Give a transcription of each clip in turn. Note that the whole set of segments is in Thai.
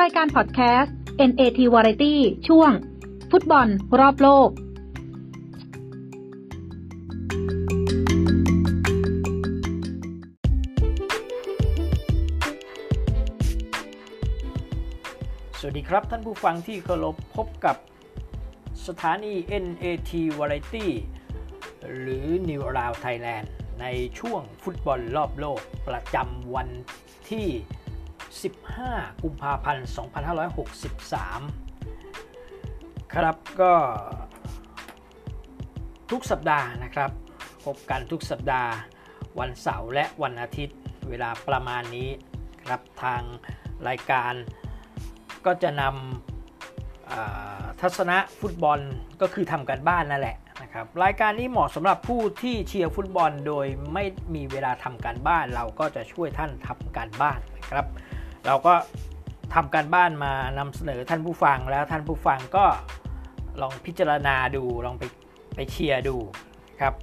รายการพอดแคสต์ NAT Variety ช่วง ฟุตบอลรอบโลก สวัสดีครับท่านผู้ฟังที่เคารพพบกับสถานี NAT Variety หรือ New Around Thailand ในช่วงฟุตบอลรอบโลกประจำวันที่ 15 กุมภาพันธ์ 2563 ครับก็ทุกสัปดาห์นะครับ พบกันทุกสัปดาห์ วันเสาร์และวันอาทิตย์เวลาประมาณนี้ครับทางรายการก็จะนำทัศนะฟุตบอลก็คือทำกันบ้านนั่นแหละนะครับรายการนี้เหมาะสำหรับผู้ที่เชียร์ฟุตบอลโดยไม่มีเวลาทำการบ้าน เราก็จะช่วยท่านทำการบ้านนะครับ เราก็ทำการบ้านมานำเสนอท่านผู้ฟังแล้วท่านผู้ฟังก็ลองพิจารณาดูลองไปไปเชียร์ดูครับ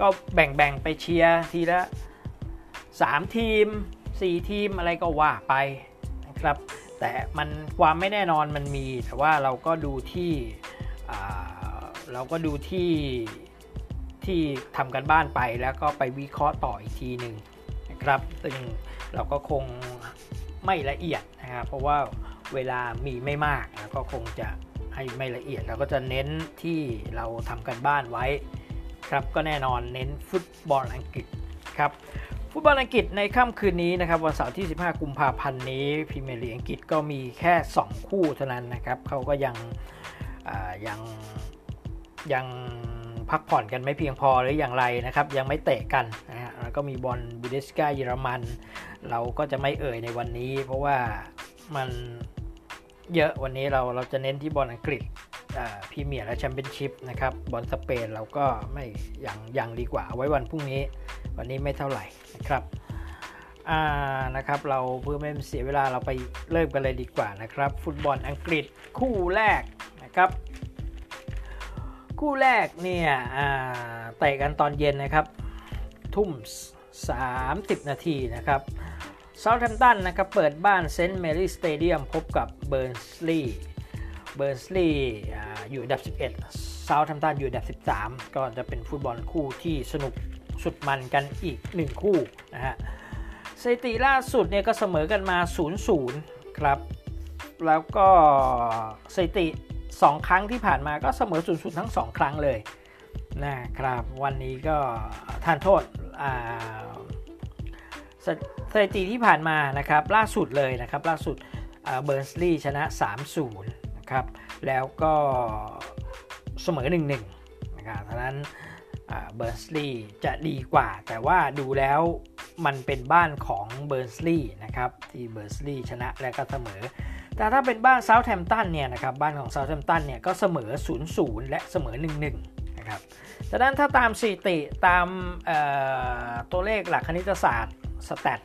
ก็แบ่งๆไปเชียร์ทีละ 3 ทีม 4 ทีมอะไรก็ว่าไปนะครับ แต่มันความไม่แน่นอนมันมี แต่ว่าเราก็ดูที่เราก็ดูที่ที่ทำกันบ้านไปแล้วก็ไปวิเคราะห์ต่ออีกทีหนึ่งนะครับซึ่งเราก็คง ไม่ละเอียดนะครับเพราะว่าเวลามีไม่มากก็คงจะให้ไม่ละเอียดเราก็จะเน้นที่เราทำกันบ้านไว้ครับก็แน่นอนเน้นฟุตบอลอังกฤษครับฟุตบอลอังกฤษในค่ำคืนนี้นะครับวันเสาร์ที่ 15 กุมภาพันธ์นี้พรีเมียร์ลีกอังกฤษก็มีแค่ 2 คู่เท่านั้นนะครับเขาก็ยังยังยัง พักผ่อนกันไม่เพียงพอหรืออย่างไรนะครับ ยังไม่เตะกันนะฮะแล้วก็มีบอลบูเดสกาเยอรมัน เราก็จะไม่เอ่ยในวันนี้ เพราะว่ามันเยอะวันนี้เราเราจะเน้นที่บอลอังกฤษพรีเมียร์และแชมเปี้ยนชิพนะครับบอลสเปนเราก็ไม่อยังอยังดีกว่าไว้วันพรุ่งนี้ วันนี้ไม่เท่าไหร่นะครับนะครับเราเพื่อไม่เสียเวลาเราไปเริ่มกันเลยดีกว่านะครับ ฟุตบอลอังกฤษคู่แรกนะครับ คู่แรกเนี่ยเตะกันตอนเย็นนะครับ ทุ่ม 30 นาทีนะครับเซาท์แฮมป์ตันนะครับเปิดบ้านเซนต์แมรี่สเตเดียมพบกับเบิร์นลีย์เบิร์นลีย์อยู่อันดับ 11เซาท์แฮมป์ตันอยู่อันดับ 13 ก็จะเป็นฟุตบอลคู่ที่สนุกสุดมันกันอีก 1 คู่นะฮะสถิติล่าสุดเนี่ยก็เสมอกันมา 0-0 ครับ แล้วก็สถิติ 2 ครั้งที่ผ่านมาก็เสมอ0-0ทั้ง 2 ครั้งเลยนะครับวันนี้ก็ทานโทษสถิติที่ผ่านมานะครับล่าสุดเลยนะครับล่าสุดเบิร์สลีย์ชนะ 3-0 นะครับแล้วก็เสมอ 1-1 นะครับดังนั้นเบิร์นลีย์จะดีกว่า แต่ว่าดูแล้วมันเป็นบ้านของเบิร์นลีย์นะครับที่เบิร์นลีย์ชนะและก็เสมอ แต่ถ้าเป็นบ้านเซาท์แฮมป์ตันเนี่ยนะครับบ้านของเซาท์แฮมป์ตันเนี่ยก็เสมอ 0-0 และเสมอ 1-1 นะครับดังนั้นถ้าตามสถิติตามตัวเลขหลักคณิตศาสตร์ stat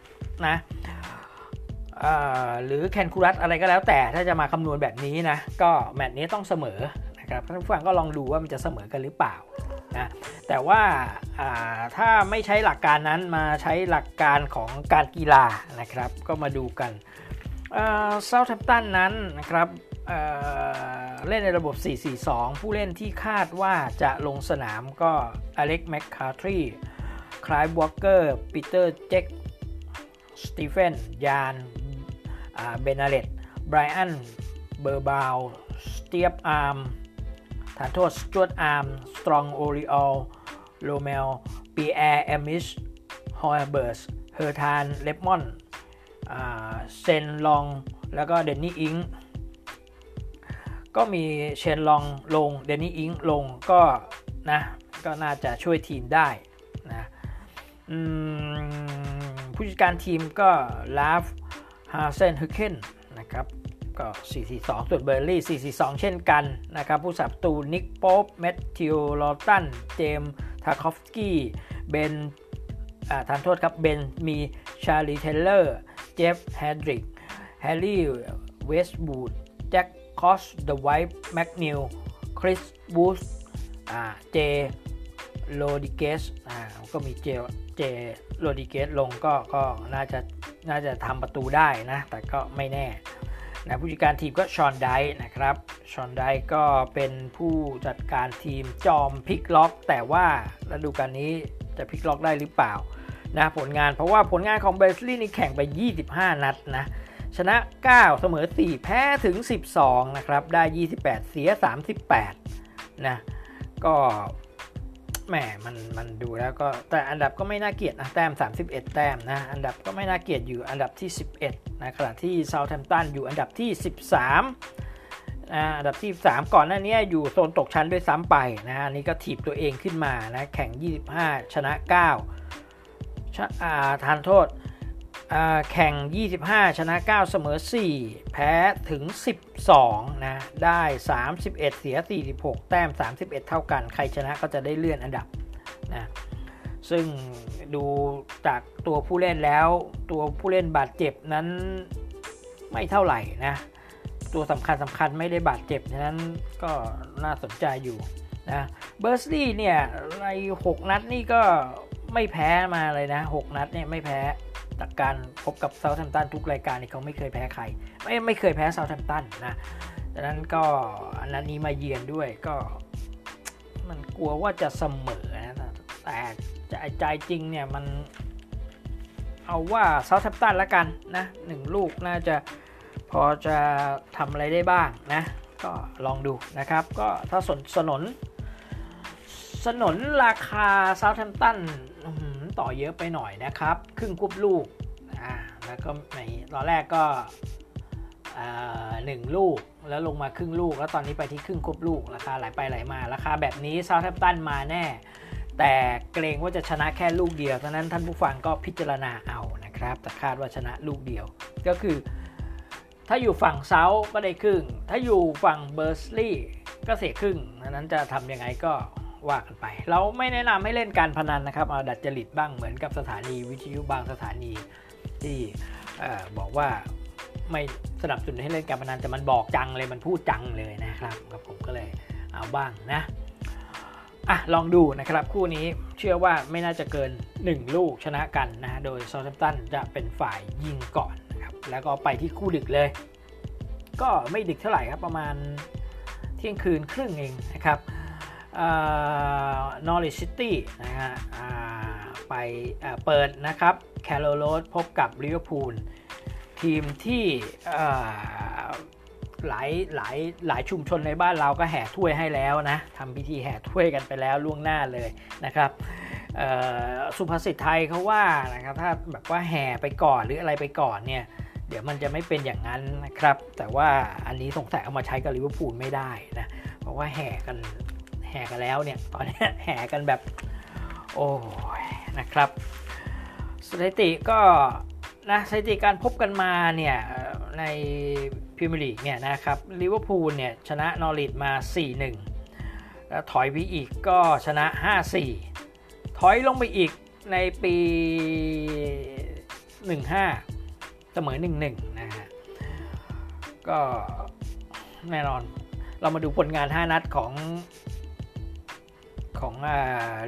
นะหรือแคลคูลัสอะไรก็แล้วแต่ถ้าจะมาคำนวณแบบนี้นะก็แมตช์นี้ต้องเสมอนะครับท่านผู้ฟังก็ลองดูว่ามันจะเสมอกันหรือเปล่านะแต่ว่าถ้าไม่ใช้หลักการนั้นมาใช้หลักการของการกีฬานะครับ ก็มาดูกัน เซาท์แฮมป์ตันนั้นนะครับเล่นในระบบ 4-4-2 ผู้เล่นที่คาดว่าจะลงสนามก็อเล็กซ์ แมคคาร์ธี ไคล์ วอล์คเกอร์ ปีเตอร์ส แจ็คสตีเฟนส์ ยานเบนาเลตไบรอัน เบอร์บาวสเตียบอาร์มฐานโทษสจวดอาร์ม สตรองโอริออลโรเมลปีแอร์เอมิชฮอยเบิร์ส เฮอร์ทาน เลปมอน เซนลองแล้วก็เดนนี่อิงก็มีเชนลองลงเดนนี่อิงลงก็นะก็น่าจะช่วยทีมได้นะผู้จัดการทีมก็ลาฟฮาเซนฮึเคนนะครับก็ 442 ส่วนเบอร์ลี่ 442 เช่นกันนะครับ ผู้สับตูนิกโป๊ปแมทธิวลอตัน เจมทาคอฟสกี้ เบนทานโทษครับ เบน มีชาลีเทเลอร์ เจฟแฮดริก แฮร์รี่ เวสต์บูด แจ็ค คอสเดอะไวท์แมกนิวคริส บูสเจโรดริเกซก็มีเจย์ เจย์ โรดริเกซลงก็ก็น่าจะน่าจะทำประตูได้นะ แต่ก็ไม่แน่นะผู้จัดการทีมก็ฌอนไดช์นะครับ ฌอนไดช์ก็เป็นผู้จัดการทีมจอมพลิกล็อก แต่ว่าฤดูกาลนี้จะพลิกล็อกได้หรือเปล่า นะผลงานเพราะว่าผลงานของเบิร์นลีย์นี่แข่งไป 25 นัดนะชนะ 9 เสมอ 4 แพ้ถึง 12 นะครับ ได้ 28 เสีย 38 นะ ก็แหมมันมันดูแล้วก็แต่อันดับก็ไม่น่าเกียดนะแต้ม 31 แต้มนะ อันดับก็ไม่น่าเกียดอยู่อันดับที่ 11 นะขณะที่เซาท์แฮมป์ตันอยู่อันดับที่ 13อันดับที่ 3 ก่อนหน้านี้อยู่โซนตกชั้นด้วยซ้ำไปนะอันนี้ก็ถีบตัวเองขึ้นมานะ แข่ง 25 ชนะ 9 ทานโทษแข่ง 25 ชนะ 9 เสมอ 4 แพ้ถึง 12 นะ ได้ 31 เสีย 46 แต้ม 31 เท่ากัน ใครชนะก็จะได้เลื่อนอันดับนะ ซึ่งดูจากตัวผู้เล่นแล้ว ตัวผู้เล่นบาดเจ็บนั้นไม่เท่าไหร่นะ ตัวสำคัญสำคัญไม่ได้บาดเจ็บ ฉะนั้นก็น่าสนใจอยู่นะ เบอร์สลี่เนี่ยใน 6 นัดนี่ก็ ไม่แพ้มาเลยนะ 6 นัดเนี่ยไม่แพ้จากการพบกับเซาท์แฮมป์ตันทุกรายการนี่เขาไม่เคยแพ้ใคร ไม่ไม่เคยแพ้เซาท์แฮมป์ตันนะดังนั้นก็อันนั้นนี้มาเยือนด้วยก็ มันกลัวว่าจะเสมอนะแต่ใจจริงเนี่ยมันเอาว่าเซาท์แฮมป์ตันละกันนะหนึ่งลูกน่าจะพอจะทำอะไรได้บ้างนะ ก็ลองดูนะครับ ก็ถ้าสนสนนสนนราคาเซาท์แฮมป์ตัน ต่อเยอะไปหน่อยนะครับ ครึ่งคุบลูกอ่าแล้วก็ในตอนแรกก็หนึ่งลูกแล้วลงมาครึ่งลูก แล้วตอนนี้ไปที่ครึ่งคุบลูกราคาไหลไปไหลมาราคาแบบนี้ซาท์แทมตันมาแน่ แต่เกรงว่าจะชนะแค่ลูกเดียวดังนั้นท่านผู้ฟังก็พิจารณาเอานะครับแต่คาดว่าชนะลูกเดียว ก็คือ ถ้าอยู่ฝั่งเซาก็ได้ครึ่ง ถ้าอยู่ฝั่งเบอร์สลีย์ก็เสียครึ่งดังนั้นจะทำยังไงก็ ว่ากันไป เราไม่แนะนำให้เล่นการพนันนะครับเอาดัดจริตบ้างเหมือนกับสถานีวิทยุบางสถานีที่บอกว่าไม่สนับสนุนให้เล่นการพนันแต่มันบอกจังเลยมันพูดจังเลยนะครับกับผมก็เลยเอาบ้างนะอะลองดูนะครับคู่นี้เชื่อว่าไม่น่าจะเกิน 1 ลูกชนะกันนะโดยซอลแซมตันจะเป็นฝ่ายยิงก่อนนะครับแล้วก็ไปที่คู่ดึกเลย ก็ไม่ดึกเท่าไหร่ครับประมาณเที่ยงคืนครึ่งเองนะครับ นอริชซิตี้นะฮะไปเปิดนะครับแคร์โรว์โรดพบกับลิเวอร์พูลทีมที่หลายหลายหลายชุมชนในบ้านเราก็แห่ถ้วยให้แล้วนะทำพิธีแห่ถ้วยกันไปแล้วล่วงหน้าเลยนะครับสุภาษิตไทยเขาว่านะครับถ้าแบบว่าแห่ไปก่อนหรืออะไรไปก่อนเนี่ยเดี๋ยวมันจะไม่เป็นอย่างนั้นนะครับ แต่ว่าอันนี้สงสัยเอามาใช้กับลิเวอร์พูลไม่ได้นะเพราะว่าแห่กัน แห่กันแล้วเนี่ย ตอนนี้แห่กันแบบ โอ้ยนะครับสถิติก็นะสถิติการพบกันมาเนี่ยในพรีเมียร์ลีกเนี่ยนะครับลิเวอร์พูลเนี่ยชนะนอริชมา 4-1 แล้วถอยไปอีกก็ชนะ 5-4 ถอยลงไปอีกในปี 15 เสมอ 1-1 นะฮะก็แน่นอนเรามาดูผลงาน 5 นัดของ ของ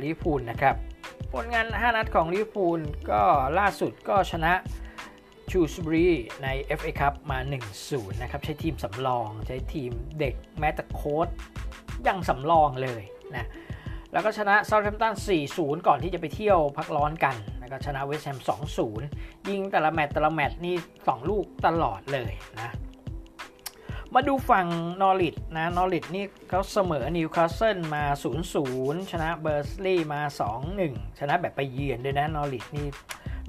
ลิพูลนะครับผลงาน 5 นัดของลิเวอร์พูลก็ล่าสุดก็ชนะชูสบรีใน FA คัพมา 1-0 นะครับ ใช้ทีมสำรองใช้ทีมเด็กแม้แต่โค้ดยังสำรองเลยนะแล้วก็ชนะเซาท์แฮมป์ตัน 4-0 ก่อนที่จะไปเที่ยวพักร้อนกันแล้วก็ชนะเวสต์แฮม 2-0 ยิงแต่ละแมตช์แต่ละแมตช์นี่ 2 ลูกตลอดเลยนะ มาดูฝั่งนอริชนะนอริชนี่เขาเสมอนิวคาสเซิลมา 0-0 ชนะเบิร์นลีย์มา 2-1 ชนะแบบไปเยือนด้วยนะนอริชนี่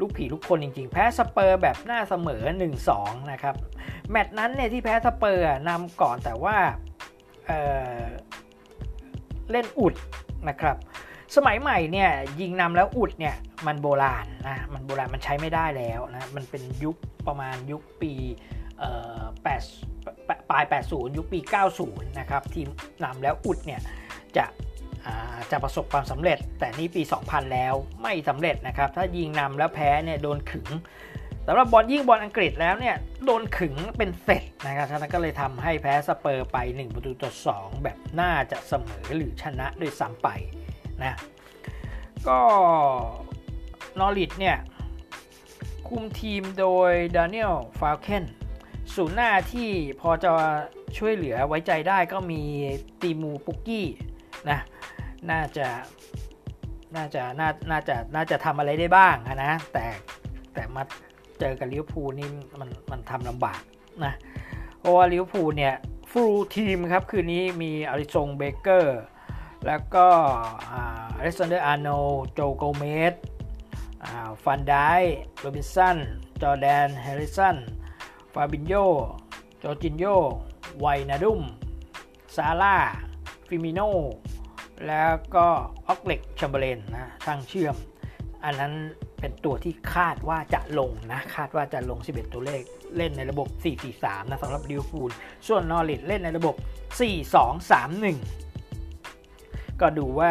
ลูกผีลูกคนจริงๆ แพ้สเปอร์สแบบน่าเสมอ 1-2 นะครับ แมตช์นั้นเนี่ยที่แพ้สเปอร์นำก่อนแต่ว่าเเล่นอุดนะครับ สมัยใหม่เนี่ยยิงนำแล้วอุดเนี่ยมันโบราณนะมันโบราณมันใช้ไม่ได้แล้วนะมันเป็นยุคประมาณยุคปี 8ปลาย 80 ยุคปี 90 นะครับ ทีมนำแล้วอุดเนี่ยจะจะประสบความสำเร็จ แต่นี่ปี 2000 แล้วไม่สำเร็จนะครับ ถ้ายิงนำแล้วแพ้เนี่ยโดนขึงสำหรับบอลยิ่งบอลอังกฤษแล้วเนี่ยโดนขึงเป็นเสร็จนะครับฉะนั้นก็เลยทำให้แพ้สเปอร์ไป 1 ประตูต่อ 2 แบบน่าจะเสมอหรือชนะด้วยซ้ำไปนะก็นอริทเนี่ยคุมทีมโดยดานิเอลฟาวเคน ศูนย์หน้าที่พอจะช่วยเหลือไว้ใจได้ก็มีตีมูปุกกี้นะน่าจะน่าจะน่าน่าจะน่าจะทำอะไรได้บ้างนะแต่แต่มาเจอกับลิเวอร์พูลนี่มันมันทำลำบากนะเพราะว่าลิเวอร์พูลเนี่ย full team ครับ คืนนี้มีอลิสซงเบ็คเกอร์ แล้วก็อเล็กซานเดอร์อาร์โนลด์โจโกเมซฟานไดค์โรเบิร์ตสันจอร์แดนเฮนเดอร์สัน ฟาบินโญ่จอร์จินิโอไวนัลดุมซาลาห์ฟีร์มิโน่แล้วก็อ็อกซ์เลดแชมเบอร์เลนนะช่างเชื่อม อันนั้นเป็นตัวที่คาดว่าจะลงนะ คาดว่าจะลง 11 ตัวเลข เล่นในระบบ 4-4-3 นะสำหรับลิเวอร์พูล ส่วนนอริชเล่นในระบบ 4-2-3-1 ก็ดูว่า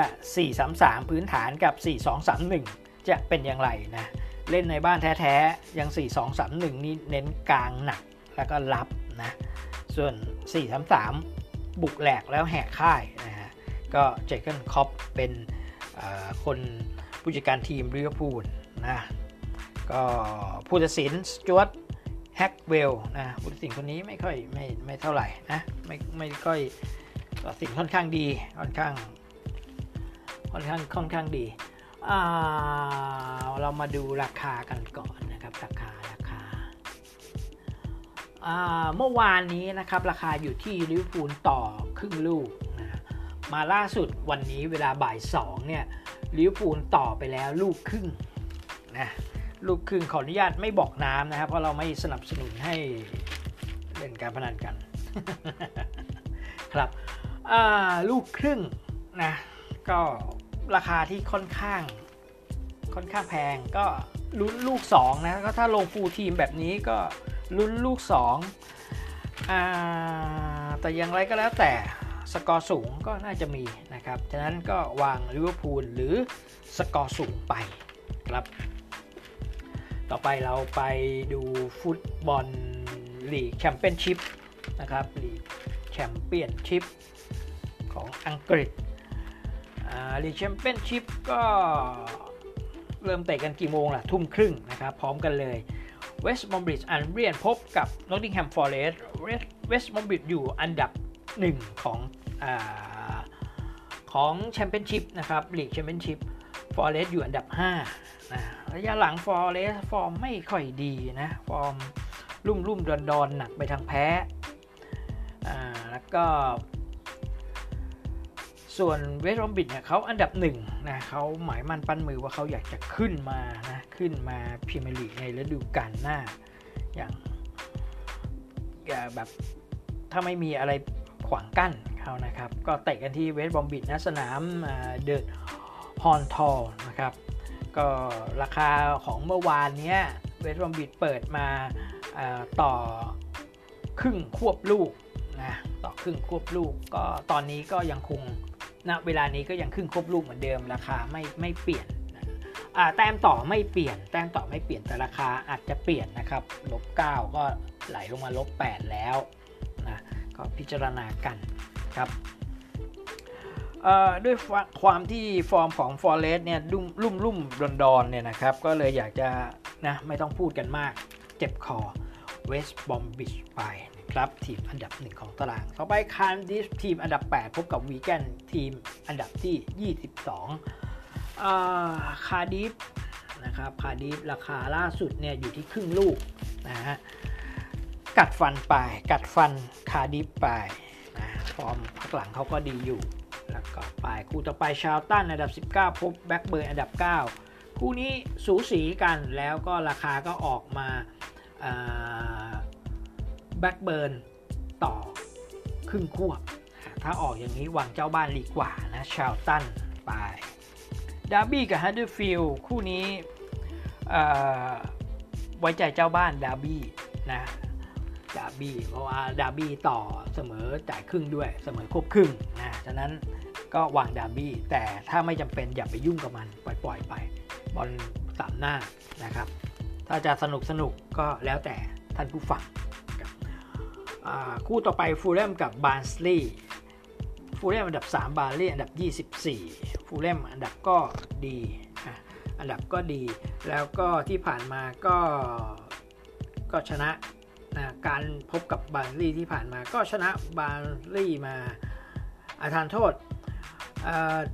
4-3-3 พื้นฐานกับ 4-2-3-1 จะเป็นอย่างไรนะ เล่นในบ้านแท้ๆ ยัง 4-2-3-1 นี่เน้นกลางหนักแล้วก็รับนะ ส่วน 4-3-3 บุกแหลกแล้วแหกค่ายนะฮะ ก็เจอร์เก้นคล็อปป์เป็นคนผู้จัดการทีมลิเวอร์พูลนะ ก็ผู้ตัดสินสจ๊วตแอตต์เวลล์นะผู้ตัดสินคนนี้ไม่ค่อยไม่ไม่เท่าไหร่นะ ไม่ไม่ค่อยตัดสินค่อนข้างดีค่อนข้างค่อนข้างค่อนข้างดี เรามาดูราคากันก่อนนะครับ ราคาราคาเมื่อวานนี้นะครับ ราคาอยู่ที่ลิเวอร์พูลต่อครึ่งลูกนะมาล่าสุดวันนี้เวลาบ่าย2เนี่ยลิเวอร์พูลต่อไปแล้วลูกครึ่งนะลูกครึ่งขออนุญาตไม่บอกน้ำนะครับ เพราะเราไม่สนับสนุนให้เล่นการพนันกัน ครับลูกครึ่งนะก็ ราคาที่ค่อนข้างค่อนข้างแพงก็ลุ้นลูก 2 นะก็ถ้าลง full team แบบนี้ก็ลุ้นลูก2อ่าแต่อย่างไรก็แล้วแต่สกอร์สูงก็น่าจะมีนะครับ ฉะนั้นก็วางลิเวอร์พูลหรือสกอร์สูงไปครับ ต่อไปเราไปดูฟุตบอลลีกแชมเปี้ยนชิพนะครับลีกแชมเปี้ยนชิพของอังกฤษ ลีกแชมเปี้ยนชิพก็เริ่มเตะกันกี่โมงล่ะ ทุ่มครึ่งนะครับ พร้อมกันเลยเวสต์บอมบริดจ์อันเรียนพบกับนอตติงแฮมฟอร์เรสต์เวสต์บอมบริดจ์อยู่อันดับ 1 ของของแชมเปี้ยนชิพนะครับลีกแชมเปี้ยนชิพฟอร์เรสต์อยู่อันดับ5นะระยะหลังฟอร์เรสต์ฟอร์มไม่ค่อยดีนะฟอร์มลุ่มลุ่มดอนดอนหนักไปทางแพ้แล้วก็ ส่วนเวสต์บรอมวิชเนี่ยเขาอันดับหนึ่งนะเขาหมายมั่นปั้นมือว่าเขาอยากจะขึ้นมานะขึ้นมาพรีเมียร์ลีกในฤดูกาลหน้า อย่างแบบถ้าไม่มีอะไรขวางกั้นเขานะครับ ก็เตะกันที่เวสต์บรอมวิชนะสนามเดอะฮอว์ธอร์นส์นะครับ ก็ราคาของเมื่อวานนี้เวสต์บอมบิดเปิดมาต่อครึ่งควบลูกนะต่อครึ่งควบลูกก็ตอนนี้ก็ยังคง ณเวลานี้ก็ยังครึ่งครบลูกเหมือนเดิมราคาไม่ไม่เปลี่ยนแต้มต่อไม่เปลี่ยน แต้มต่อไม่เปลี่ยนแต่ราคาอาจจะเปลี่ยนนะครับลบ9ก็ไหลลงมาลบ8แล้วนะก็พิจารณากันครับด้วยความที่ฟอร์มของฟอเรสต์เนี่ยลุ่มลุ่มลุ่มดอนดอนเนี่ยนะครับ ก็เลยอยากจะนะไม่ต้องพูดกันมาก เจ็บคอเวสต์บรอมวิชไป ครับทีมอันดับหนึ่งของตาราง ต่อไปคาร์ดิฟฟ์ทีมอันดับ 8 พบกับวีแกนทีมอันดับที่ 22 คาร์ดิฟฟ์นะครับคาร์ดิฟฟ์ราคาล่าสุดเนี่ยอยู่ที่ครึ่งลูกนะฮะกัดฟันไป กัดฟันคาร์ดิฟฟ์ไปนะฟอร์มพักหลังเขาก็ดีอยู่ แล้วก็ไปคู่ต่อไปชาร์ลตันอันดับ 19 พบแบล็คเบิร์นอันดับ 9 คู่นี้สูสีกันแล้วก็ราคาก็ออกมา แบล็คเบิร์นต่อครึ่งควบ ถ้าออกอย่างนี้วางเจ้าบ้านดีกว่านะชาร์ลตันไปดาร์บี้กับฮัดเดอร์สฟิลด์คู่นี้ไว้ใจเจ้าบ้านดาร์บี้นะดาร์บี้เพราะว่าดาร์บี้ต่อเสมอจ่ายครึ่งด้วยเสมอครบครึ่งนะฉะนั้นก็วางดาร์บี้แต่ถ้าไม่จำเป็นอย่าไปยุ่งกับมันปล่อยๆไปบอลสามหน้านะครับ ถ้าจะสนุกสนุกก็แล้วแต่ท่านผู้ฟัง คู่ต่อไปฟูลแลมกับบาร์นสลีย์ฟูลแลมอันดับ 3 บาร์นสลีย์อันดับ 24 ฟูลแลมอันดับก็ดีอันดับก็ดี แล้วก็ที่ผ่านมาก็ก็ชนะนะการพบกับบาร์นสลีย์ที่ผ่านมาก็ชนะบาร์นสลีย์มาอาทานโทษ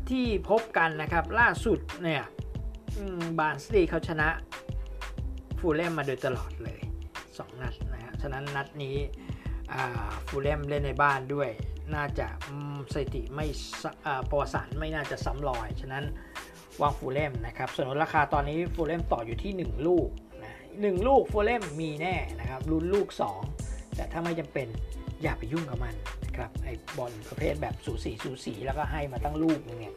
ที่พบกันนะครับล่าสุดเนี่ยบาร์นสลีย์เขาชนะฟูลแลมมาโดยตลอดเลย 2 นัดนะฮะฉะนั้นนัดนี้ ฟูลแลมเล่นในบ้านด้วย น่าจะสถิติไม่ประวัติศาสตร์ไม่น่าจะซ้ำรอย ฉะนั้นวางฟูลเลมนะครับ ส่วนราคาตอนนี้ฟูลเลมต่ออยู่ที่ 1 ลูกนะหลูกฟูลเลมมีแน่นะครับลุ้นลูก 2 แต่ถ้าไม่จำเป็นอย่าไปยุ่งกับมันนะครับไอบอลประเภทแบบสูสีสูสีแล้วก็ให้มาตั้งลูกนึงเนี่ย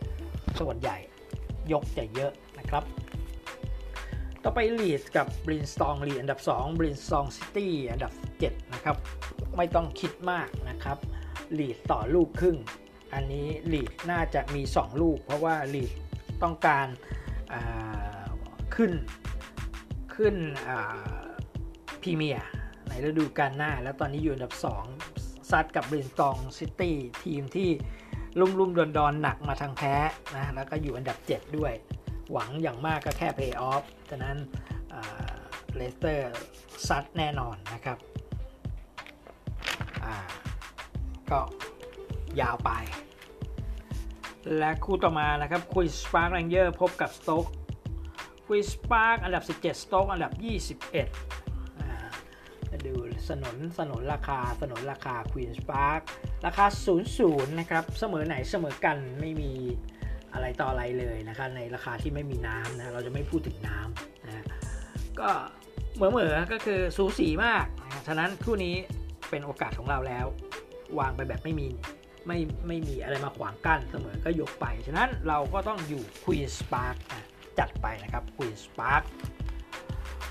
ส่วนใหญ่ยกจะเยอะนะครับ ต่อไปลีดกับบรินสตองลีดอันดับ2บรินสตองซิตี้อันดับ 7 นะครับ ไม่ต้องคิดมากนะครับลีดต่อลูกครึ่ง อันนี้ลีดน่าจะมี 2 ลูก เพราะว่าลีดต้องการขึ้นขึ้นพรีเมียร์ในฤดูกาลหน้า แล้วตอนนี้อยู่อันดับ 2 ซัดกับบรินตองซิตี้ทีมที่ลุ่มลุ่มดอนดอนหนักมาทางแพ้นะแล้วก็อยู่อันดับ 7 ด้วย หวังอย่างมากก็แค่เพย์ออฟฉะนั้นเลสเตอร์ซัดแน่นอนนะครับ ก็ยาวไป และคู่ต่อมานะครับควีนสปาร์กแรนเจอร์พบกับสโต๊กควีนสปาร์กอันดับ 17 สโต๊กอันดับ 21จะดูสนนสนนราคาสนนราคาควีนสปาร์กราคา 00 นะครับ เสมอไหนเสมอกันไม่มีอะไรต่ออะไรเลยนะครับในราคาที่ไม่มีน้ำนะเราจะไม่พูดถึงน้ำนะก็เหมือเหมือก็คือสูสีมาก ฉะนั้นคู่นี้ เป็นโอกาสของเราแล้ว วางไปแบบไม่มีไม่ไม่มีอะไรมาขวางกั้นเสมอก็ยกไป ฉะนั้นเราก็ต้องอยู่ควีนสปาร์กจัดไปนะครับควีนสปาร์ก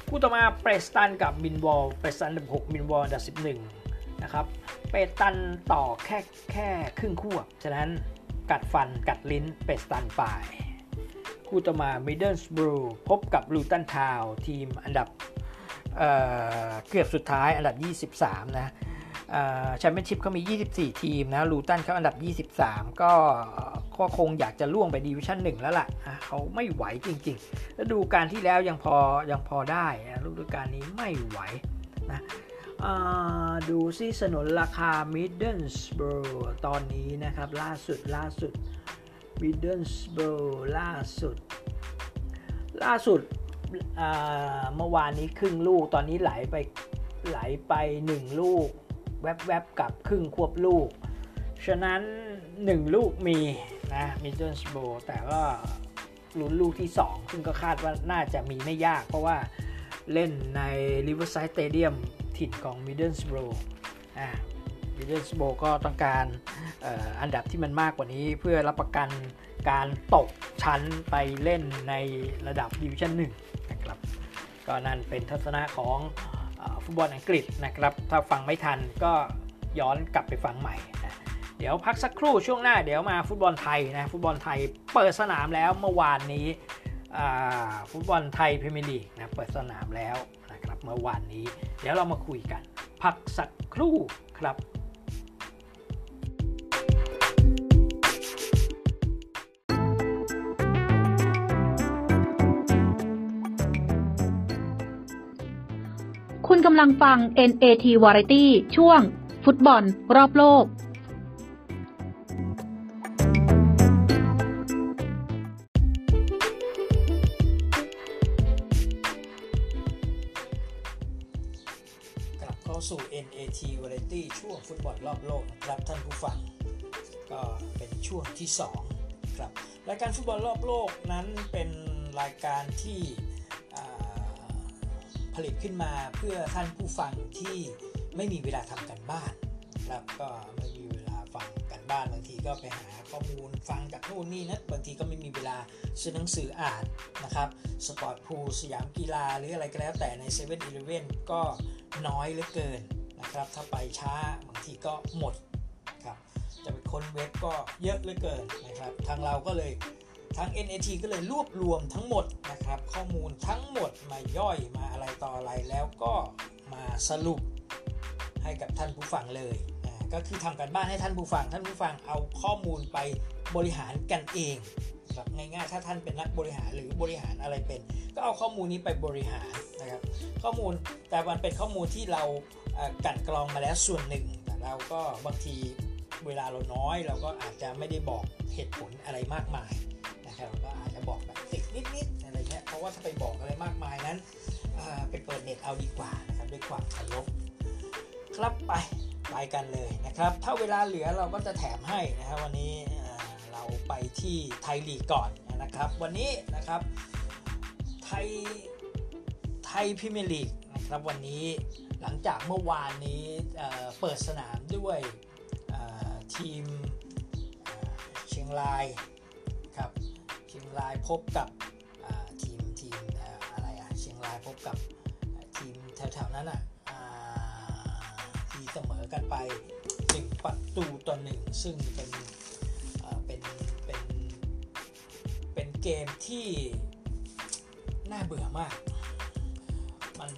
คู่ต่อมาเปรสตันกับมิลล์วอลล์เปรสตันอันดับ6มิลล์วอลล์อันดับ11นะครับเปรสตันต่อแค่แค่ครึ่งคู่ฉะนั้นกัดฟันกัดลิ้นเปรสตันไปคู่ต่อมามิดเดิลสบรูพบกับลูตันทาวน์ทีมอันดับเเกือบสุดท้ายอันดับ 23 นะ แชมเปี้ยนชิพเขามี 24 ทีมนะลูตันเขาอันดับ 23 ก็ก็คงอยากจะร่วงไปดีวิชั่นหนึ่งแล้วล่ะเขาไม่ไหวจริงๆแล้วฤดูกาลที่แล้วยังพอยังพอได้ฤดูกาลนี้ไม่ไหวนะดูซิสนนราคา Middlesbrough ตอนนี้นะครับ ล่าสุดล่าสุด Middlesbrough ล่าสุด ล่าสุดเมื่อวานนี้ครึ่งลูกตอนนี้ไหลไปไหลไป 1 ลูก แวบๆกับครึ่งควบลูก ฉะนั้น 1 ลูกมีนะมิดเดิลสโบแต่ก็ลุ้นลูกที่ 2 ซึ่งก็คาดว่าน่าจะมีไม่ยาก เพราะว่าเล่นใน Riverside Stadium ถิ่นของ Middlesbrough อ่า Middlesbrough ก็ต้องการออันดับที่มันมากกว่านี้เพื่อรับประกันการตกชั้นไปเล่นในระดับดิวิชั่น1นะครับ ก็นั่นเป็นทัศนะของ ฟุตบอลอังกฤษนะครับ ถ้าฟังไม่ทันก็ย้อนกลับไปฟังใหม่นะเดี๋ยวพักสักครู่ช่วงหน้าเดี๋ยวมาฟุตบอลไทยนะฟุตบอลไทยเปิดสนามแล้วเมื่อวานนี้ฟุตบอลไทยพรีเมียร์ลีกนะเปิดสนามแล้วนะครับเมื่อวานนี้ เดี๋ยวเรามาคุยกัน พักสักครู่ครับ กำลังฟัง NAT Variety ช่วง ฟุตบอล รอบโลก กลับเข้าสู่ NAT Variety ช่วงฟุตบอลรอบโลกนะครับท่านผู้ฟัง ก็เป็นช่วงที่ 2 ครับ รายการฟุตบอลรอบโลกนั้นเป็นรายการที่ ผลิตขึ้นมาเพื่อท่านผู้ฟังที่ไม่มีเวลาทำกันบ้านครับก็ไม่มีเวลาฟังกันบ้านบางทีก็ไปหาข้อมูลฟังจากนู่นนี่นะบางทีก็ไม่มีเวลาซื้อหนังสืออ่านนะครับสปอร์ตพูสยามกีฬาหรืออะไรก็แล้วแต่ใน7 e เ e ่ e อก็น้อยเหลือเกินนะครับถ้าไปช้าบางทีก็หมดครับจะไปค้นเว็บก็เยอะเหลือเกินนะครับทางเราก็เลย ทาง NAT ก็เลยรวบรวมทั้งหมดนะครับ ข้อมูลทั้งหมดมาย่อยมาอะไรต่ออะไรแล้วก็มาสรุปให้กับท่านผู้ฟังเลยก็คือทำกันบ้านให้ท่านผู้ฟัง ท่านผู้ฟังเอาข้อมูลไปบริหารกันเองแบบง่ายๆถ้าท่านเป็นนักบริหารหรือบริหารอะไรเป็น ก็เอาข้อมูลนี้ไปบริหารนะครับ ข้อมูลแต่มันเป็นข้อมูลที่เรากัดกรองมาแล้วส่วนหนึ่งแต่เราก็บางที เวลาเราน้อยเราก็อาจจะไม่ได้บอกเหตุผลอะไรมากมายนะครับเราก็อาจจะบอกแบบติดนิดๆอะไรเงี้ยเพราะว่าถ้าไปบอกอะไรมากมายนั้นไปเปิดเน็ตเอาดีกว่านะครับด้วยความเคารพครับไปไปกันเลยนะครับ ถ้าเวลาเหลือเราก็จะแถมให้นะครับวันนี้เราไปที่ไทยลีกก่อนนะครับ วันนี้นะครับไทยไทยพรีเมียร์ลีกนะครับวันนี้หลังจากเมื่อวานนี้เปิดสนามด้วย ทีมเชียงรายครับเชียงรายพบกับทีมทีมอะไรอะเชียงรายพบกับทีมแถวๆนั้นอะที่เสมอกันไป1ประตูต่อหนึ่งซึ่งเป็นเป็นเป็นเป็นเกมที่น่าเบื่อมาก มัน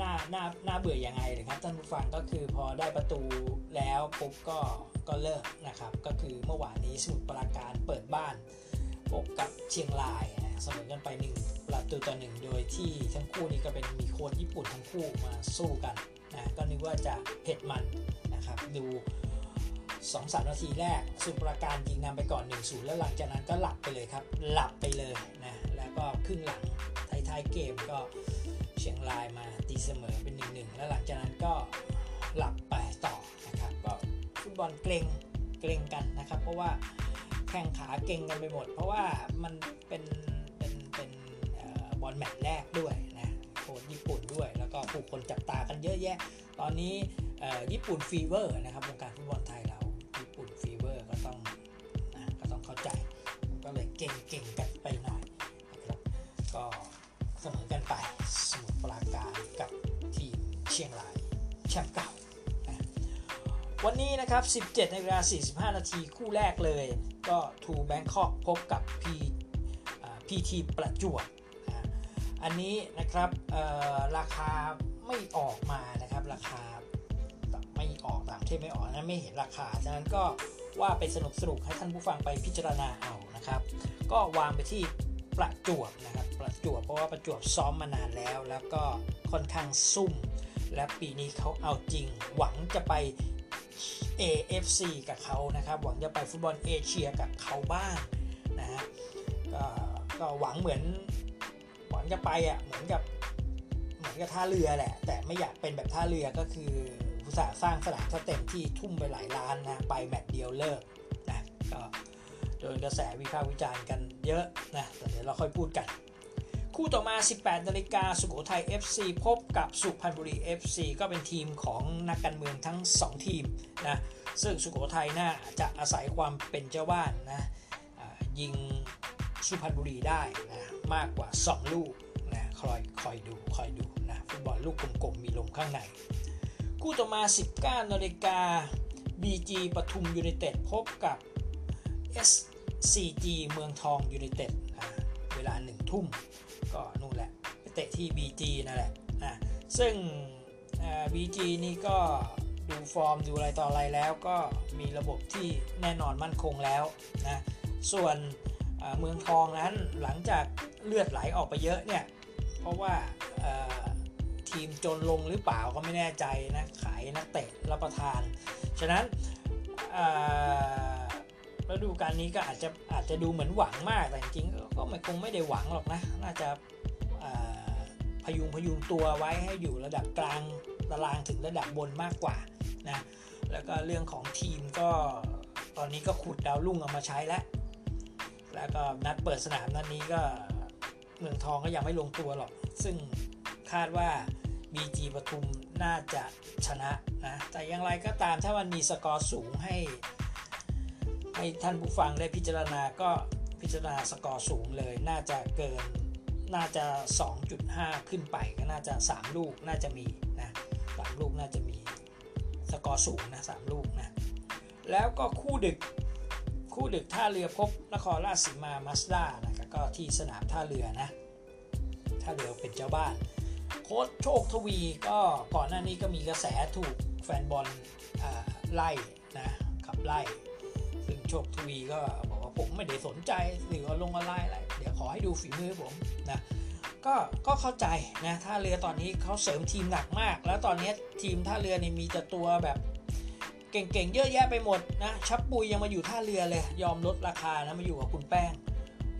น่าน่าน่าเบื่อยังไงเลยครับท่านผู้ฟังก็คือพอได้ประตูแล้วปุ๊บก็ ก็เลิกนะครับ ก็คือเมื่อวานนี้สมุทรปราการเปิดบ้านพบกับเชียงรายนะเสมอกันไป1ประตูต่อหนึ่งโดยที่ทั้งคู่นี้ก็เป็นมีโค้ชญี่ปุ่นทั้งคู่มาสู้กันนะก็นึกว่าจะเผ็ดมันนะครับดู2 3นาทีแรกสุปราการยิงนำไปก่อน1-0แล้วหลังจากนั้นก็หลับไปเลยครับ หลับไปเลยนะแล้วก็ครึ่งหลังท้ายๆเกมก็เชียงรายมาตีเสมอเป็น1-1แล้วหลังจากนั้นก็ บอลเกรงเกรงกันนะครับ เพราะว่าแข้งขาเก่งกันไปหมด เพราะว่ามันเป็นเป็นเป็นบอลแมตช์แรกด้วยนะโค้ชญี่ปุ่นด้วย แล้วก็ผู้คนจับตากันเยอะแยะ ตอนนี้ญี่ปุ่นฟีเวอร์นะครับวงการฟุตบอลไทยเราญี่ปุ่นฟีเวอร์ก็ต้องนะก็ต้องเข้าใจก็เลยเก่งเก่งกันไปหน่อยนะครับก็เสมอกันไปสมุทรปราการกับทีมเชียงรายแชมป์เก่า วันนี้นะครับ 17นาฬิกา45 นาทีคู่แรกเลย ก็ทูแบงคอกพบกับพีพีทีประจวบอันนี้นะครับราคาไม่ออกมานะครับ ราคาไม่ออกตามที่ไม่ออกนะไม่เห็นราคาฉะนั้นก็ว่าไปสนุกสนุกให้ท่านผู้ฟังไปพิจารณาเอานะครับ ก็วางไปที่ประจวบนะครับ ประจวบเพราะว่าประจวบซ้อมมานานแล้ว แล้วก็ค่อนข้างซุ่ม และปีนี้เขาเอาจริงหวังจะไป AFC กับเขานะครับ หวังจะไปฟุตบอลเอเชียกับเขาบ้างนะฮะก็ก็หวังเหมือนหวังจะไปอะเหมือนกับเหมือนกับท่าเรือแหละ แต่ไม่อยากเป็นแบบท่าเรือก็คืออุตสาห์สร้างสนามเต็มที่ทุ่มไปหลายล้านนะไปแมตช์เดียวเลิกนะก็โดนกระแสวิพากษ์วิจารณ์กันเยอะนะแต่เดี๋ยวเราค่อยพูดกัน คู่ต่อมา 18 นาฬิกาสุโขทัย FC พบกับสุพรรณบุรี FC ก็เป็นทีมของนักการเมืองทั้ง 2 ทีมนะ ซึ่งสุโขทัยน่าจะอาศัยความเป็นเจ้าบ้านนะยิงสุพรรณบุรีได้นะมากกว่า 2 ลูกนะคอยคอยดูคอยดูนะฟุตบอลลูกกลมๆมีลมข้างใน คู่ต่อมา 19 นาฬิกา BG ปทุมยูไนเต็ดพบกับ SCG เมืองทองยูไนเต็ดเวลา 1 ทุ่ม ก็นู่นแหละไปเตะที่ BG นั่นแหละนะซึ่ง BG นี่ก็ดูฟอร์มดูอะไรต่ออะไรแล้วก็มีระบบที่แน่นอนมั่นคงแล้วนะส่วนเมืองทองนั้นหลังจากเลือดไหลออกไปเยอะเนี่ย เพราะว่าทีมจนลงหรือเปล่าก็ไม่แน่ใจนะขายนักเตะรับประทาน ฉะนั้น ฤดูกาลนี้ก็อาจจะอาจจะดูเหมือนหวังมากแต่จริงๆก็ไม่คงไม่ได้หวังหรอกนะ น่าจะพยุงพยุงตัวไว้ให้อยู่ระดับกลางตารางถึงระดับบนมากกว่านะแล้วก็เรื่องของทีมก็ตอนนี้ก็ขุดดาวรุ่งเอามาใช้แล้ว แล้วก็นัดเปิดสนามนัดนี้ก็เมืองทองก็ยังไม่ลงตัวหรอก ซึ่งคาดว่า BG ปทุมน่าจะชนะนะ แต่อย่างไรก็ตามถ้ามันมีสกอร์สูงให้ ให้ท่านผู้ฟังได้พิจารณาก็พิจารณาสกอร์สูงเลย น่าจะเกินน่าจะ 2.5 ขึ้นไปก็น่าจะ 3 ลูกน่าจะมีนะสามลูกน่าจะมีสกอร์สูงนะสามลูกนะแล้วก็คู่ดึกคู่ดึกท่าเรือพบนครราชสีมามาสด้านะครับก็ที่สนามท่าเรือนะท่าเรือเป็นเจ้าบ้าน โค้ชโชคทวีก็ก่อนหน้านี้ก็มีกระแสถูกแฟนบอลไล่นะขับไล่ โชคทวีก็บอกว่าผมไม่ได้สนใจสื่อลงออนไลน์อะไรเดี๋ยวขอให้ดูฝีมือผมนะก็ก็เข้าใจนะท่าเรือตอนนี้เขาเสริมทีมหนักมาก แล้วตอนนี้ทีมท่าเรือเนี่ยมีแต่ตัวแบบเก่งๆเยอะแยะไปหมดนะชับปุยยังมาอยู่ท่าเรือเลยยอมลดราคานะมาอยู่กับคุณแป้ง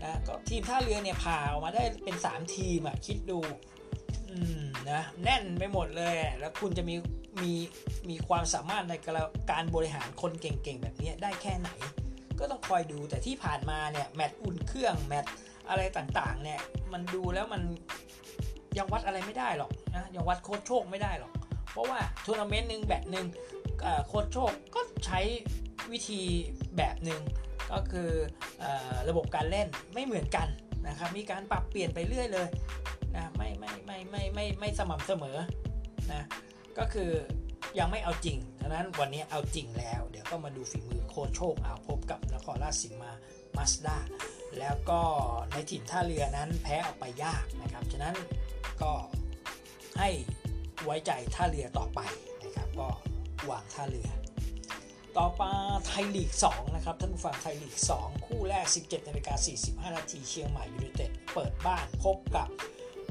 นะก็ทีมท่าเรือเนี่ยผ่าออกมาได้เป็น 3 ทีมอะคิดดูอืมนะแน่นไปหมดเลยแล้วคุณจะมี มีมีความสามารถในการบริหารคนเก่งๆ แบบนี้ได้แค่ไหน ก็ต้องคอยดูแต่ที่ผ่านมาเนี่ยแมตช์อุ่นเครื่องแมตช์อะไรต่างๆเนี่ยมันดูแล้วมันยังวัดอะไรไม่ได้หรอกนะยังวัดโค้ชโชคไม่ได้หรอก เพราะว่าทัวร์นาเมนต์หนึ่งแบบหนึ่งโค้ชโชคก็ใช้วิธีแบบหนึ่งก็คืออระบบการเล่นไม่เหมือนกันนะครับมีการปรับเปลี่ยนไปเรื่อยเลยนะไม่ไม่ไม่ไม่ไม่ไม่สม่ำเสมอนะ ก็คือยังไม่เอาจริงดังนั้นวันนี้เอาจริงแล้ว เดี๋ยวก็มาดูฝีมือโคชโชคเอาพบกับนครราชสีมามาสด้าแล้วก็ในถิ่นท่าเรือนั้นแพ้ออกไปยากนะครับ ฉะนั้นก็ให้ไว้ใจท่าเรือต่อไปนะครับ ก็วางท่าเรือ ต่อมาไทยลีก 2 นะครับ ท่านผู้ฟังไทยลีก 2 คู่แรก 17นาฬิกา45 นาทีเชียงใหม่ยูไนเต็ดเปิดบ้านพบกับ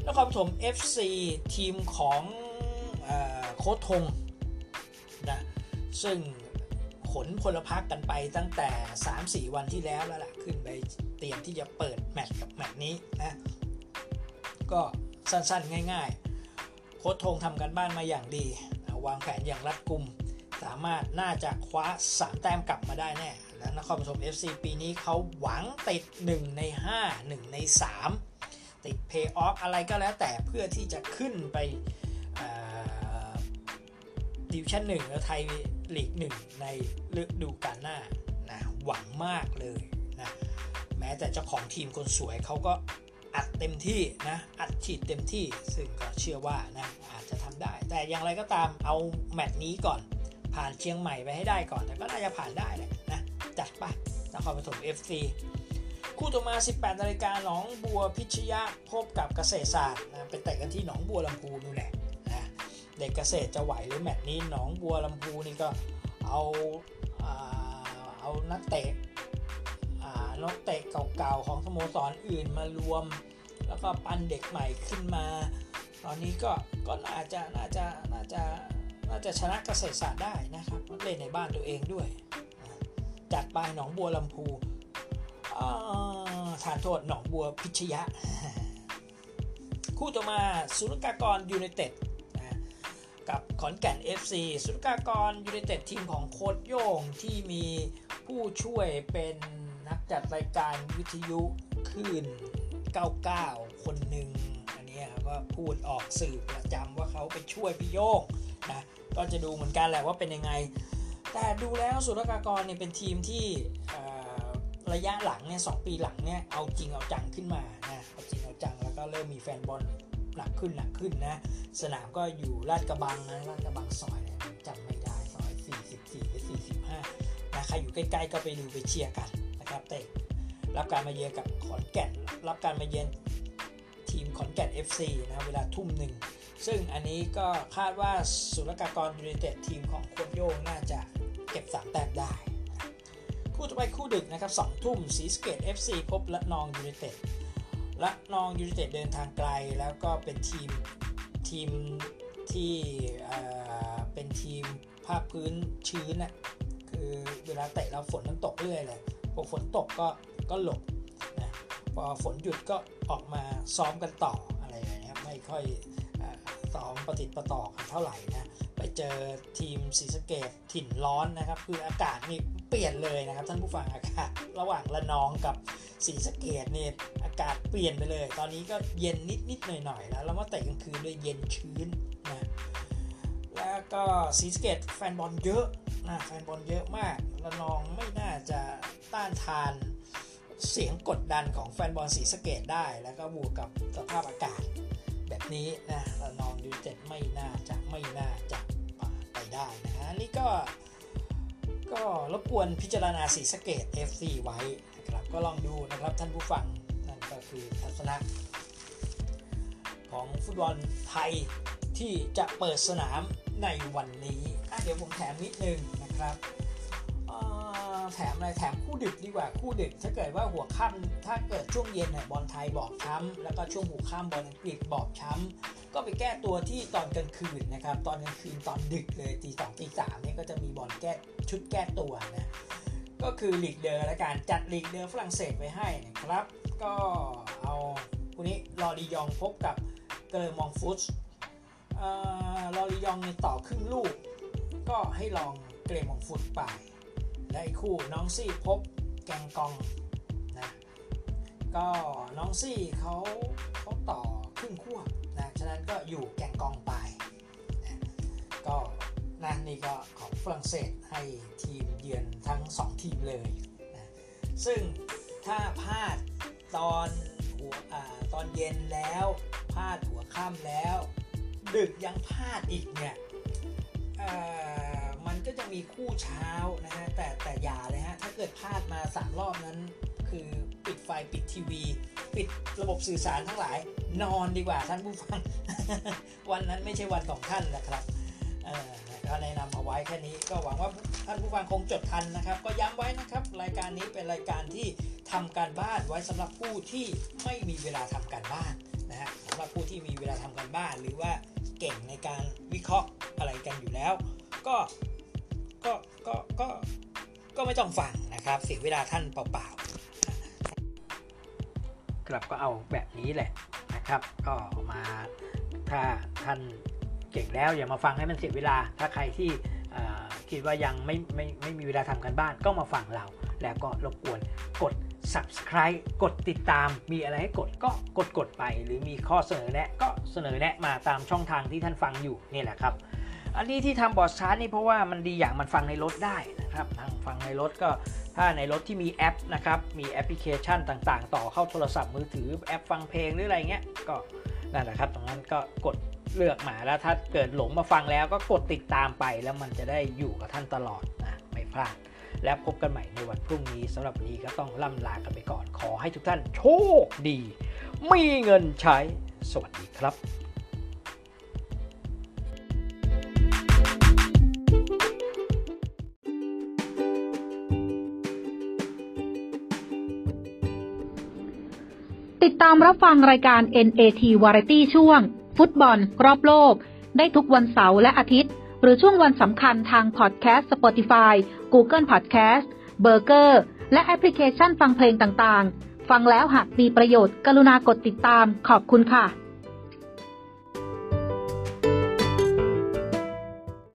นครปฐม FC ทีมของ โค้ชทงนะซึ่งขนพลพักกันไปตั้งแต่ 3-4 วันที่แล้วแล้วล่ะ ขึ้นไปเตรียมที่จะเปิดแมตช์กับแมตช์นี้นะก็สั้นๆ ง่ายๆ โค้ชทงทำกันบ้านมาอย่างดี วางแผนอย่างรัดกุม สามารถน่าจะคว้า 3 แต้มกลับมาได้แน่ และนครปฐม FC ปีนี้เขาหวังติด 1 ใน 5 1 ใน 3 ติดเพย์ออฟอะไรก็แล้วแต่เพื่อที่จะขึ้นไป ดิวชั่นหนึ่งแล้วไทยลีกหนึ่งในฤดูกาลหน้านะหวังมากเลยนะแม้แต่เจ้าของทีมคนสวยเขาก็อัดเต็มที่นะอัดฉีดเต็มที่ซึ่งก็เชื่อว่านะอาจจะทำได้ แต่อย่างไรก็ตามเอาแมตช์นี้ก่อน ผ่านเชียงใหม่ไปให้ได้ก่อน แต่ก็น่าจะผ่านได้แหละนะจัดไปนครปฐม FC คู่ต่อมา 18 นาฬิกาหนองบัวพิชยะพบกับเกษตรศาสตร์นะไปเตะกันที่หนองบัวลำพูนู่นแหละ เด็กเกษตรจะไหวหรือแมตช์นี้หนองบัวลำพูนี่ก็เอาเอานักเตะนักเตะเก่าๆของสโมสรออื่นมารวม แล้วก็ปั้นเด็กใหม่ขึ้นมา ตอนนี้ก็ก็น่าจะน่าจะน่าจะน่าจะชนะเกษตรศาสตร์ได้นะครับเล่นในบ้านตัวเองด้วยจัดไปหนองบัวลำพูทานโทษหนองบัวพิชยะ คู่ต่อมาสุรกากรยูไนเต็ด กับขอนแก่น FC สุรกากรยูไนเต็ดทีมของโค้ดโย่งที่มีผู้ช่วยเป็นนักจัดรายการวิทยุคลื่น 99 คนหนึ่งอันนี้ก็พูดออกสื่อประจำว่าเขาไปช่วยพี่โย่งนะก็จะดูเหมือนกันแหละว่าเป็นยังไง แต่ดูแล้วสุรกากรเนี่ยเป็นทีมที่ระยะหลังเนี่ยสปีหลังเนี่ยเอาจริงเอาจังขึ้นมานะเอาจริงเอาจังแล้วก็เริ่มมีแฟนบอล หนักขึ้นหนักขึ้นนะ สนามก็อยู่ลาดกระบังนะลาดกระบังซอยจำไม่ได้ซอย 44หรือ45นะใครอยู่ใกล้ๆก็ไปดูไปเชียร์กันนะครับเตะรับการมาเยือนกับขอนแก่น รับการมาเยือนทีมขอนแก่น FC นะเวลาทุ่มหนึ่ง ซึ่งอันนี้ก็คาดว่าสุรกากรยูไนเต็ดทีมของโคโยงน่าจะเก็บ3แต้มได้คู่ต่อไปคู่ดึกนะครับสองทุ่มสีสเกต FC พบละนองยูไนเต็ด ละนองยูไนเต็ดเดินทางไกลแล้วก็เป็นทีมทีมที่เป็นทีมภาคพื้นชื้นน่ะคือเวลาเตะเราฝนมันตกเรื่อยเลยพอฝนตกก็ก็หลบนะพอฝนหยุดก็ออกมาซ้อมกันต่ออะไรอย่างเงี้ยไม่ค่อยซ้อมประติดประต่อกันเท่าไหร่นะไปเจอทีมศรีสะเกดถิ่นร้อนนะครับ คืออากาศนี่ เปลี่ยนเลยนะครับท่านผู้ฟังอากาศระหว่างระนองกับศรีสะเกดเนี่ยอากาศเปลี่ยนไปเลย ตอนนี้ก็เย็นนิดนิดหน่อยหน่อยแล้วแล้วมาแต่กลางคืนด้วยเย็นชื้นนะแล้วก็ศรีสะเกดแฟนบอลเยอะนะแฟนบอลเยอะมากระนองไม่น่าจะต้านทานเสียงกดดันของแฟนบอลศรีสะเกดได้ แล้วก็บวกกับสภาพอากาศแบบนี้นะระนองยูเต็ดไม่น่าจะไม่น่าจะไปได้นะฮะนี่ก็ ก็รบกวนพิจารณาสีสเกต FC ไว้นะครับก็ลองดูนะครับท่านผู้ฟังนั่นก็คือทัศนะของฟุตบอลไทยที่จะเปิดสนามในวันนี้เดี๋ยวผมแถมนิดนึงนะครับ แถมอะไรแถมคู่ดึกดีกว่าคู่ดึก ถ้าเกิดว่าหัวค่ำถ้าเกิดช่วงเย็นเนี่ยบอลไทยบอบช้ำแล้วก็ช่วงหัวค่ำบอลอังกฤษบอบช้ำก็ไปแก้ตัวที่ตอนกลางคืนนะครับ ตอนกลางคืนตอนดึกเลยตีสองตีสามเนี่ยก็จะมีบอลแก้ชุดแก้ตัวนะก็คือลีกเดอร์และการจัดลีกเดอร์ฝรั่งเศสไว้ให้นะครับ ก็เอาคู่นี้ลอรียองพบกับเกอร์มองฟุตลอรียองในต่อครึ่งลูก ก็ให้ลองเกรมองฟุตไป และอีกคู่น้องซี่พบแกงกองนะก็น้องซี่เขาเขาต่อครึ่งขั้วนะฉะนั้นก็อยู่แกงกองไปนะก็นะนี่ก็ของฝรั่งเศสให้ทีมเยือนทั้ง 2 ทีมเลยนะซึ่งถ้าพลาดตอนหัวอตอนเย็นแล้วพลาดหัวค่ำแล้ว ดึกยังพลาดอีกเนี่ยเอ่อ ก็จะมีคู่เช้านะฮะแต่แต่อย่าเลยฮะถ้าเกิดพลาดมา3รอบนั้น คือปิดไฟปิดทีวี ปิดระบบสื่อสารทั้งหลาย นอนดีกว่าท่านผู้ฟัง วันนั้นไม่ใช่วันของท่านนะครับเออก็แนะนำเอาไว้แค่นี้ก็หวังว่าท่านผู้ฟังคงจดทันนะครับ ก็ย้ำไว้นะครับ รายการนี้เป็นรายการที่ทำการบ้านไว้สำหรับผู้ที่ไม่มีเวลาทำการบ้านนะฮะสำหรับผู้ที่มีเวลาทำการบ้าน หรือว่าเก่งในการวิเคราะห์อะไรกันอยู่แล้ว ก็ ก็ก็ก็ก็ไม่ต้องฟังนะครับเสียเวลาท่านเปล่าๆครับก็เอาแบบนี้แหละนะครับ ก็มาถ้าท่านเก่งแล้วอย่ามาฟังให้มันเสียเวลา ถ้าใครที่คิดว่ายังไม่ไม่ไม่มีเวลาทำกันบ้านก็มาฟังเรา แล้วก็รบกวนกด subscribe กดติดตามมีอะไรให้กดก็กดกดไป หรือมีข้อเสนอแนะก็เสนอแนะมาตามช่องทางที่ท่านฟังอยู่นี่แหละครับ อันนี้ที่ทำบอร์ดชาร์ตนี่เพราะว่ามันดีอย่างมันฟังในรถได้นะครับทางฟังในรถก็ถ้าในรถที่มีแอปนะครับมีแอปพลิเคชันต่างๆ ต่อเข้าโทรศัพท์มือถือแอปฟังเพลงหรืออะไรเงี้ยก็นั่นแหละครับตรงนั้นก็กดเลือกมาแล้วถ้าเกิดหลงมาฟังแล้วก็กดติดตามไปแล้วมันจะได้อยู่กับท่านตลอดนะไม่พลาด และพบกันใหม่ในวันพรุ่งนี้สำหรับวันนี้ก็ต้องล่ำลากันไปก่อนขอให้ทุกท่านโชคดี มีเงินใช้สวัสดีครับ ติดตามรับฟังรายการ NAT Variety ช่วง ฟุตบอลรอบโลก ได้ทุกวันเสาร์และอาทิตย์ หรือช่วงวันสำคัญทางพอดแคสต์ Spotify Google Podcast b u r g e r และแอปพลิเคชันฟังเพลงต่างๆ ฟังแล้วหากมีประโยชน์กรุณากดติดตามขอบคุณค่ะ